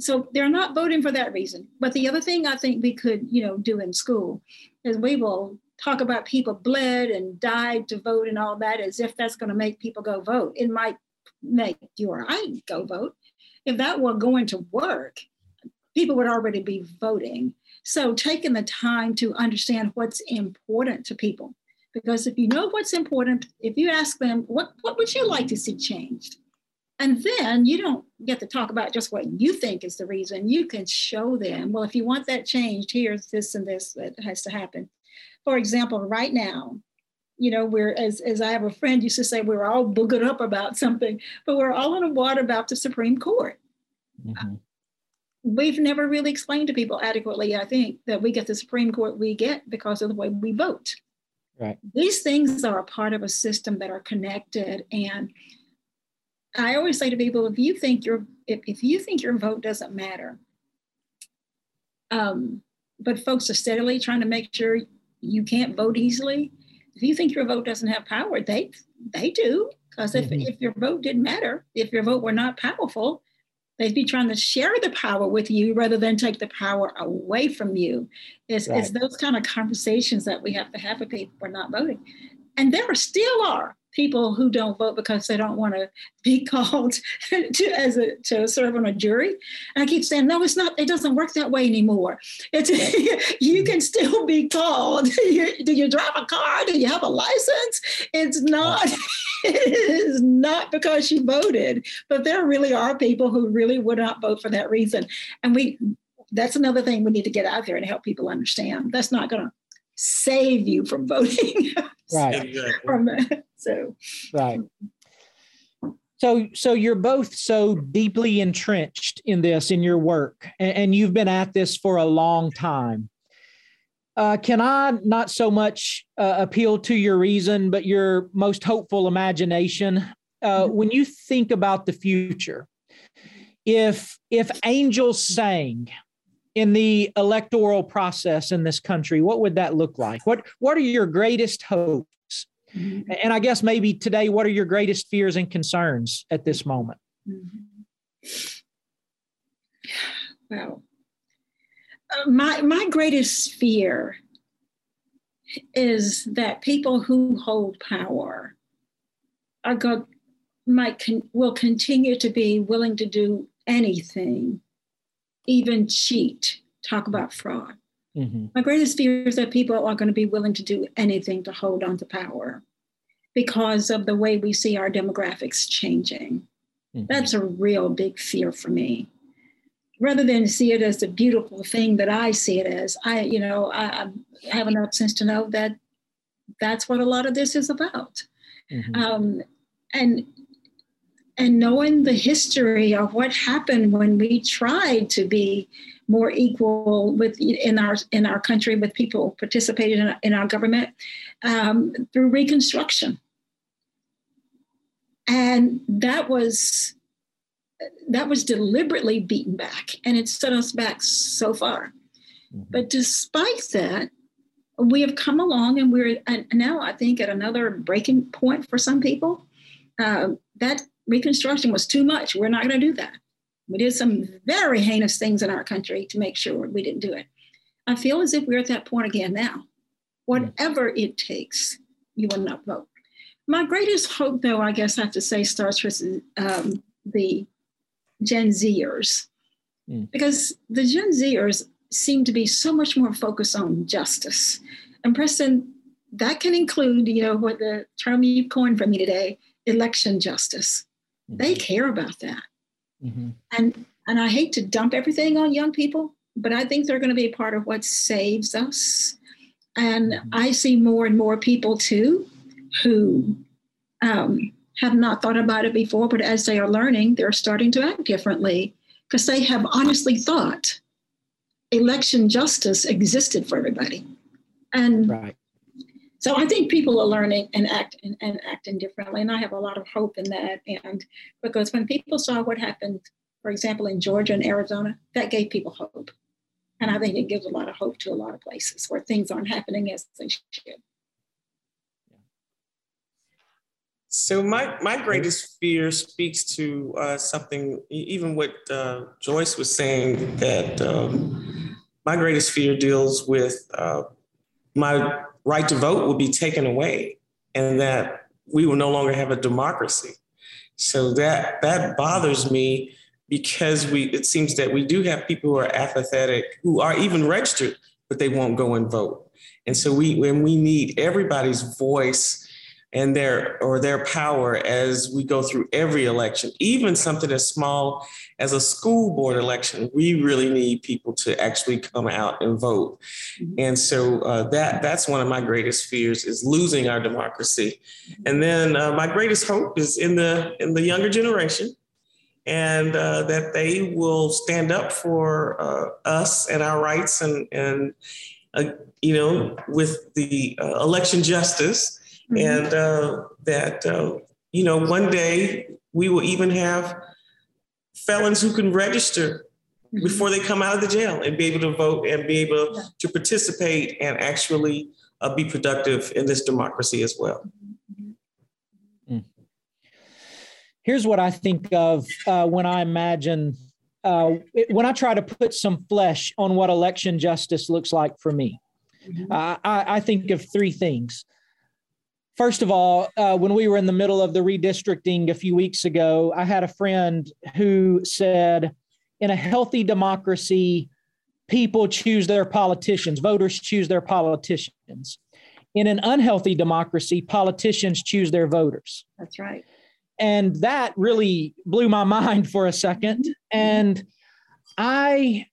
So they're not voting for that reason. But the other thing I think we could, you know, do in school is we will talk about people bled and died to vote and all that as if that's going to make people go vote. It might make you or I go vote. If that were going to work, people would already be voting. So taking the time to understand what's important to people. Because if you know what's important, if you ask them, what, what would you like to see changed? And then you don't get to talk about just what you think is the reason. You can show them, well, if you want that changed, here's this and this that has to happen. For example, right now, you know, we're as as I have a friend used to say, we're all boogered up about something, but we're all in a water about the Supreme Court. Mm-hmm. We've never really explained to people adequately, I think, that we get the Supreme Court we get because of the way we vote. Right. These things are a part of a system that are connected. And I always say to people, if you think your if, if you think your vote doesn't matter, um, but folks are steadily trying to make sure you can't vote easily. If you think your vote doesn't have power, they they do. Because if, mm-hmm. if your vote didn't matter, if your vote were not powerful, they'd be trying to share the power with you rather than take the power away from you. It's, right. it's those kind of conversations that we have to have with people who are not voting. And there still are people who don't vote because they don't want to be called to as a to serve on a jury. And I keep saying, no, it's not. It doesn't work that way anymore. It's you can still be called. do you drive a car? Do you have a license? It's not. it is not because you voted, but there really are people who really would not vote for that reason. And we. That's another thing we need to get out there and help people understand. That's not going to save you from voting. right. from, so right. So, so you're both so deeply entrenched in this in your work, and, and you've been at this for a long time. Uh, can I not so much uh, appeal to your reason, but your most hopeful imagination? Uh, when you think about the future, if if angels sang in the electoral process in this country, what would that look like? What what are your greatest hopes? Mm-hmm. And I guess maybe today, what are your greatest fears and concerns at this moment? Mm-hmm. Well, uh, my my greatest fear is that people who hold power are going might con- will continue to be willing to do anything even cheat, talk about fraud. Mm-hmm. My greatest fear is that people are going to be willing to do anything to hold on to power because of the way we see our demographics changing. Mm-hmm. That's a real big fear for me. Rather than see it as a beautiful thing that I see it as, I, you know, I, I have enough sense to know that that's what a lot of this is about. Mm-hmm. Um, and and knowing the history of what happened when we tried to be more equal with in our in our country with people participating in, in our government um, through Reconstruction, and that was that was deliberately beaten back, and it set us back so far. Mm-hmm. But despite that, we have come along, and we're and now I think at another breaking point for some people. Uh, that Reconstruction was too much. We're not going to do that. We did some very heinous things in our country to make sure we didn't do it. I feel as if we're at that point again now. Whatever it takes, you will not vote. My greatest hope, though, I guess I have to say, starts with um, the Gen Zers, mm. because the Gen Zers seem to be so much more focused on justice. And Preston, that can include, you know, what the term you coined for me today, election justice. They care about that. Mm-hmm. And and I hate to dump everything on young people, but I think they're going to be a part of what saves us. And mm-hmm. I see more and more people too who um, have not thought about it before, but as they are learning, they're starting to act differently because they have honestly thought election justice existed for everybody. And right. So I think people are learning and act and, and acting differently. And I have a lot of hope in that. And because when people saw what happened, for example, in Georgia and Arizona, that gave people hope. And I think it gives a lot of hope to a lot of places where things aren't happening as they should. So my my greatest fear speaks to uh, something, even what uh, Joyce was saying that um, my greatest fear deals with uh, my right to vote will be taken away, and that we will no longer have a democracy. So that that bothers me because we it seems that we do have people who are apathetic, who are even registered, but they won't go and vote. And so we when we need everybody's voice and their or their power as we go through every election, even something as small as a school board election. We really need people to actually come out and vote, mm-hmm. and so uh, that that's one of my greatest fears is losing our democracy, and then uh, my greatest hope is in the in the younger generation. And uh, that they will stand up for uh, us and our rights, and and uh, you know, with the uh, election justice, mm-hmm. and uh, that uh, you know one day we will even have felons who can register mm-hmm. before they come out of the jail and be able to vote and be able yeah. to participate and actually uh, be productive in this democracy as well. Mm. Here's what I think of uh, when I imagine, uh, when I try to put some flesh on what election justice looks like for me. Mm-hmm. I, I think of three things. First of all, uh, when we were in the middle of the redistricting a few weeks ago, I had a friend who said, in a healthy democracy, people choose their politicians, voters choose their politicians. In an unhealthy democracy, politicians choose their voters. That's right. And that really blew my mind for a second. And I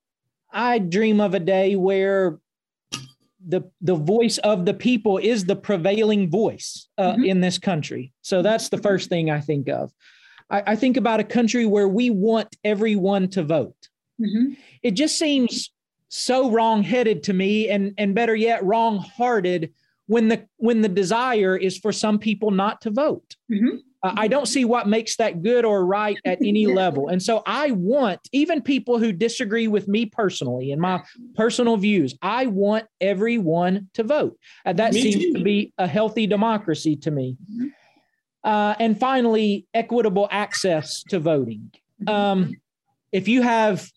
I dream of a day where the the voice of the people is the prevailing voice uh, mm-hmm. in this country. So that's the first thing I think of. I, I think about a country where we want everyone to vote. Mm-hmm. It just seems so wrong-headed to me, and and better yet, wrong-hearted when the when the desire is for some people not to vote. Mm-hmm. Uh, I don't see what makes that good or right at any level. And so I want, even people who disagree with me personally and my personal views, I want everyone to vote. Uh, that me seems too. to be a healthy democracy to me. Uh, and finally, equitable access to voting. Um, if you have,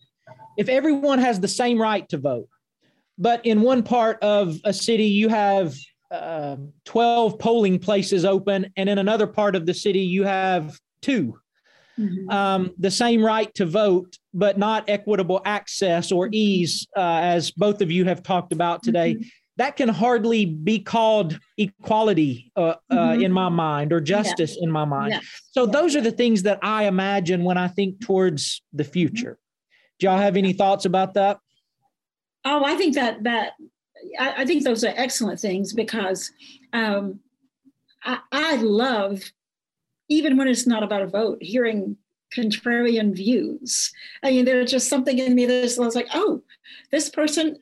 if everyone has the same right to vote, but in one part of a city you have uh, 12 polling places open, and in another part of the city, you have 2 mm-hmm. um, the same right to vote, but not equitable access or ease, uh, as both of you have talked about today. Mm-hmm. That can hardly be called equality uh, uh mm-hmm. in my mind or justice yeah. in my mind. Yeah. So, yeah. those are the things that I imagine when I think towards the future. Do y'all have any thoughts about that? Oh, I think that that I, I think those are excellent things because um, I, I love, even when it's not about a vote, hearing contrarian views. I mean, there's just something in me that was like, oh, this person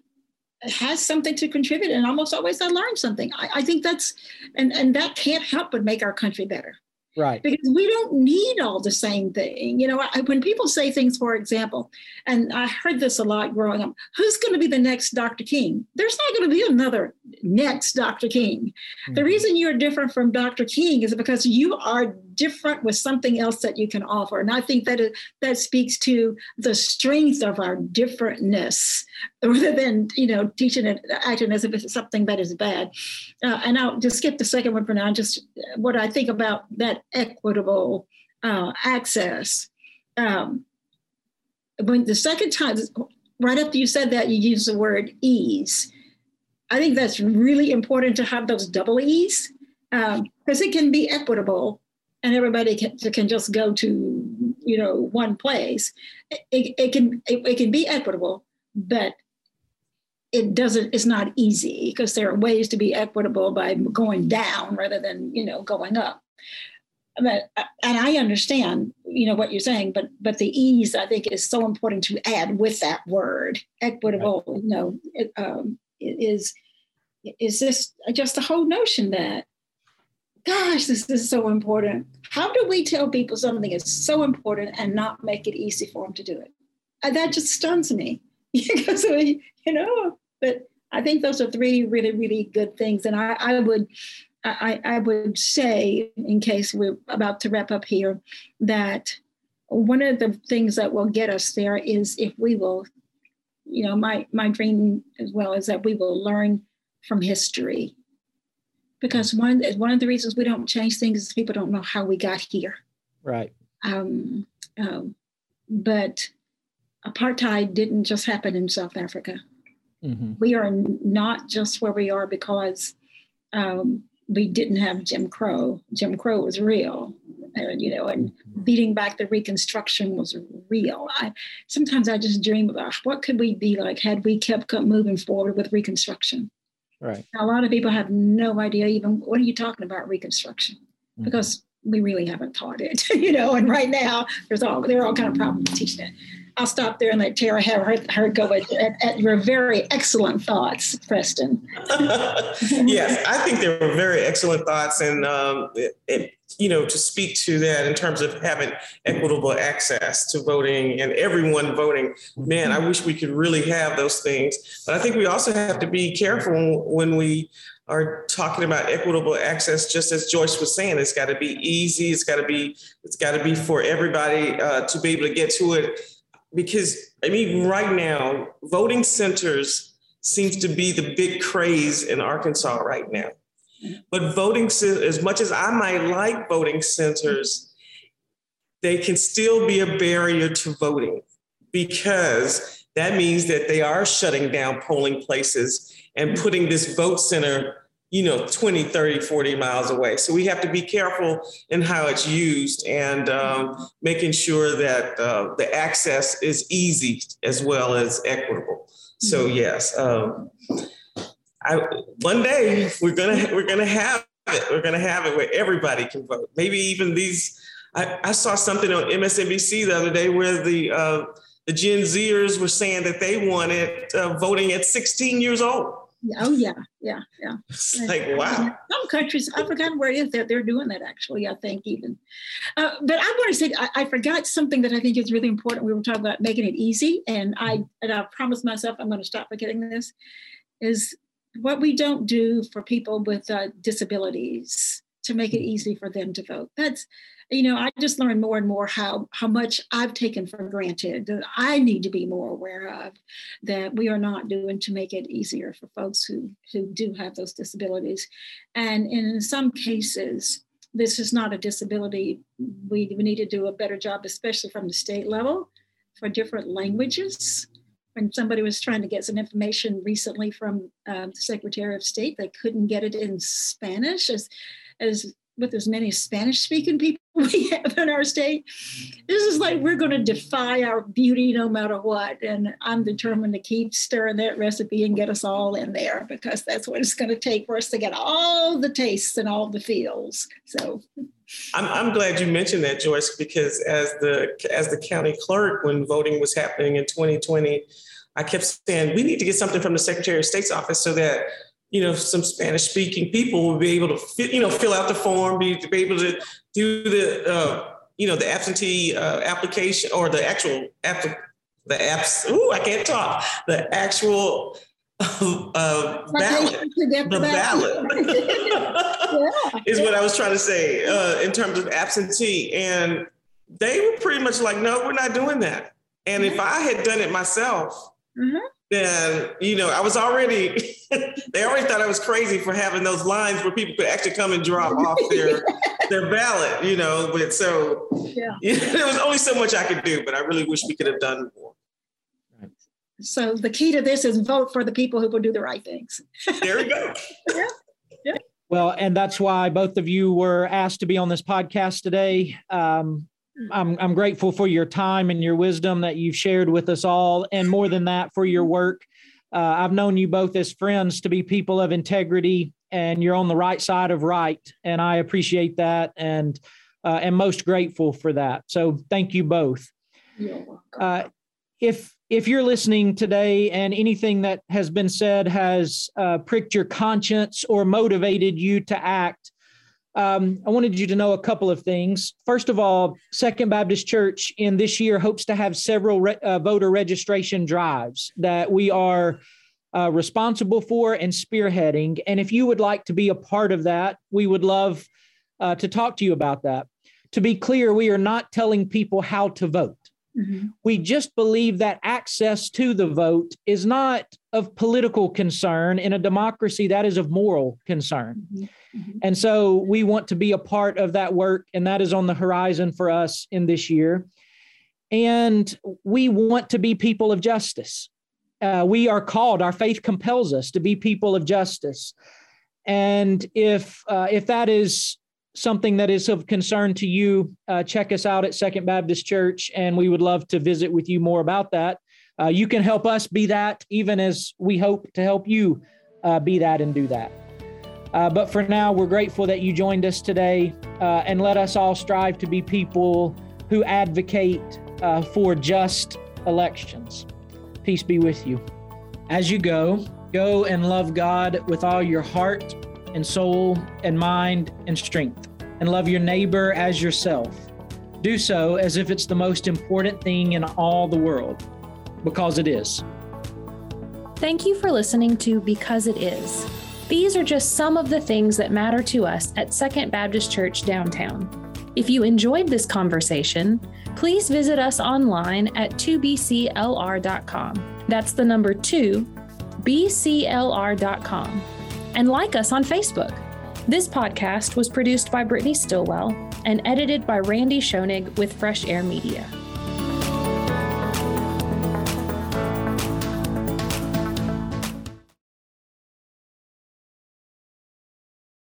has something to contribute, and almost always I learn something. I, I think that's, and and that can't help but make our country better. Right. Because we don't need all the same thing. You know, I, when people say things, for example, and I heard this a lot growing up who's going to be the next Dr. King? There's not going to be another next Dr. King. Mm-hmm. The reason you're different from Dr. King is because you are different with something else that you can offer. And I think that it, that speaks to the strength of our differentness rather than, you know, teaching it, acting as if it's something that is bad. Uh, and I'll just skip the second one for now. Just what I think about that equitable uh, access. Um, when the second time, right after you said that, you used the word ease. I think that's really important to have those double E's because um, it can be equitable and everybody can, can just go to you know one place it, it can it, it can be equitable but it doesn't it's not easy because there are ways to be equitable by going down rather than you know going up. But and i understand you know what you're saying but but the ease i think is so important to add with that word equitable you know it, um, it is is this just the whole notion that gosh, this is so important. How do we tell people something is so important and not make it easy for them to do it? And that just stuns me because, uh, you know, but I think those are three really, really good things. And I, I would, I, I would say, in case we're about to wrap up here, that one of the things that will get us there is if we will, you know, my my dream as well is that we will learn from history because one one of the reasons we don't change things is people don't know how we got here. Right. Um, um, but apartheid didn't just happen in South Africa. Mm-hmm. We are not just where we are because um, we didn't have Jim Crow. Jim Crow was real, and, you know, and mm-hmm. beating back the Reconstruction was real. I, sometimes I just dream about what could we be like had we kept moving forward with Reconstruction. Right. A lot of people have no idea even what are you talking about Reconstruction mm-hmm. because we really haven't taught it, you know. And right now, there's all there are all kind of problems teaching it. I'll stop there and let Tara have her, her go at, at, at, your very excellent thoughts, Preston. yes, I think they were very excellent thoughts, and um, it, it, you know, to speak to that in terms of having equitable access to voting and everyone voting. Man, I wish we could really have those things, but I think we also have to be careful when we are talking about equitable access just as joyce was saying it's got to be easy it's got to be it's got to be for everybody uh, to be able to get to it because I mean, right now, voting centers seems to be the big craze in Arkansas right now. But voting, as much as I might like voting centers, they can still be a barrier to voting because that means that they are shutting down polling places and putting this vote center you know 20 30 40 miles away. So we have to be careful in how it's used and um, making sure that uh, the access is easy as well as equitable. So mm-hmm. yes um, I, one day we're gonna we're gonna have it. We're gonna have it where everybody can vote. Maybe even these i, I saw something on msnbc the other day where the uh, the gen zers were saying that they wanted uh, voting at 16 years old Oh yeah, yeah, yeah. It's like wow. Some countries, I've forgotten where it is that they're doing that actually. I think even, uh, but I want to say I, I, forgot something that I think is really important. We were talking about making it easy, and I and I promised myself I'm going to stop forgetting this. Is what we don't do for people with uh, disabilities to make it easy for them to vote. That's you know, I just learned more and more how how much I've taken for granted that I need to be more aware of that we are not doing to make it easier for folks who who do have those disabilities. And in some cases, this is not a disability. We, we need to do a better job, especially from the state level, for different languages. When somebody was trying to get some information recently from uh, the Secretary of State, they couldn't get it in Spanish as as with as many Spanish speaking people we have in our state. This is like we're going to defy our beauty no matter what. And I'm determined to keep stirring that recipe and get us all in there because that's what it's going to take for us to get all the tastes and all the feels. So I'm, I'm glad you mentioned that, Joyce, because as the as the county clerk, when voting was happening in 2020, I kept saying we need to get something from the Secretary of State's office so that you know some Spanish speaking people will be able to fit, you know fill out the form, be, be able to do the uh, you know the absentee uh, application or the actual app, the apps. Ooh, I can't talk. The actual uh, ballot. The ballot is what I was trying to say uh, in terms of absentee, and they were pretty much like, "No, we're not doing that." And if I had done it myself, mm-hmm. Then you know I was already. they already thought I was crazy for having those lines where people could actually come and drop off their their ballot. You know, but so yeah, you know, there was only so much I could do, but I really wish we could have done more. So the key to this is vote for the people who will do the right things. there we go. yeah. yeah. Well, and that's why both of you were asked to be on this podcast today. Um, I'm, I'm grateful for your time and your wisdom that you've shared with us all, and more than that, for your work. Uh, I've known you both as friends to be people of integrity, and you're on the right side of right, and I appreciate that, and uh, am most grateful for that. So, thank you both. You're welcome. Uh, if if you're listening today and anything that has been said has uh, pricked your conscience or motivated you to act, um, I wanted you to know a couple of things. First of all, Second Baptist Church in this year hopes to have several re- uh, voter registration drives that we are uh, responsible for and spearheading. And if you would like to be a part of that, we would love uh, to talk to you about that. To be clear, we are not telling people how to vote. Mm-hmm. We just believe that access to the vote is not of political concern. In a democracy, that is of moral concern. Mm-hmm. Mm-hmm. And so we want to be a part of that work, and that is on the horizon for us in this year. And we want to be people of justice. Uh, we are called, our faith compels us to be people of justice. And if uh, if that is something that is of concern to you, uh, check us out at Second Baptist Church, and we would love to visit with you more about that. Uh, you can help us be that, even as we hope to help you uh, be that and do that. Uh, but for now, we're grateful that you joined us today, uh, and let us all strive to be people who advocate uh, for just elections. Peace be with you. As you go, go and love God with all your heart and soul and mind and strength, and love your neighbor as yourself. Do so as if it's the most important thing in all the world, because it is. Thank you for listening to Because It Is. These are just some of the things that matter to us at Second Baptist Church downtown. If you enjoyed this conversation, please visit us online at 2bclr.com. That's the number 2, bclr.com and like us on Facebook. This podcast was produced by Brittany Stillwell and edited by Randy Schoenig with Fresh Air Media.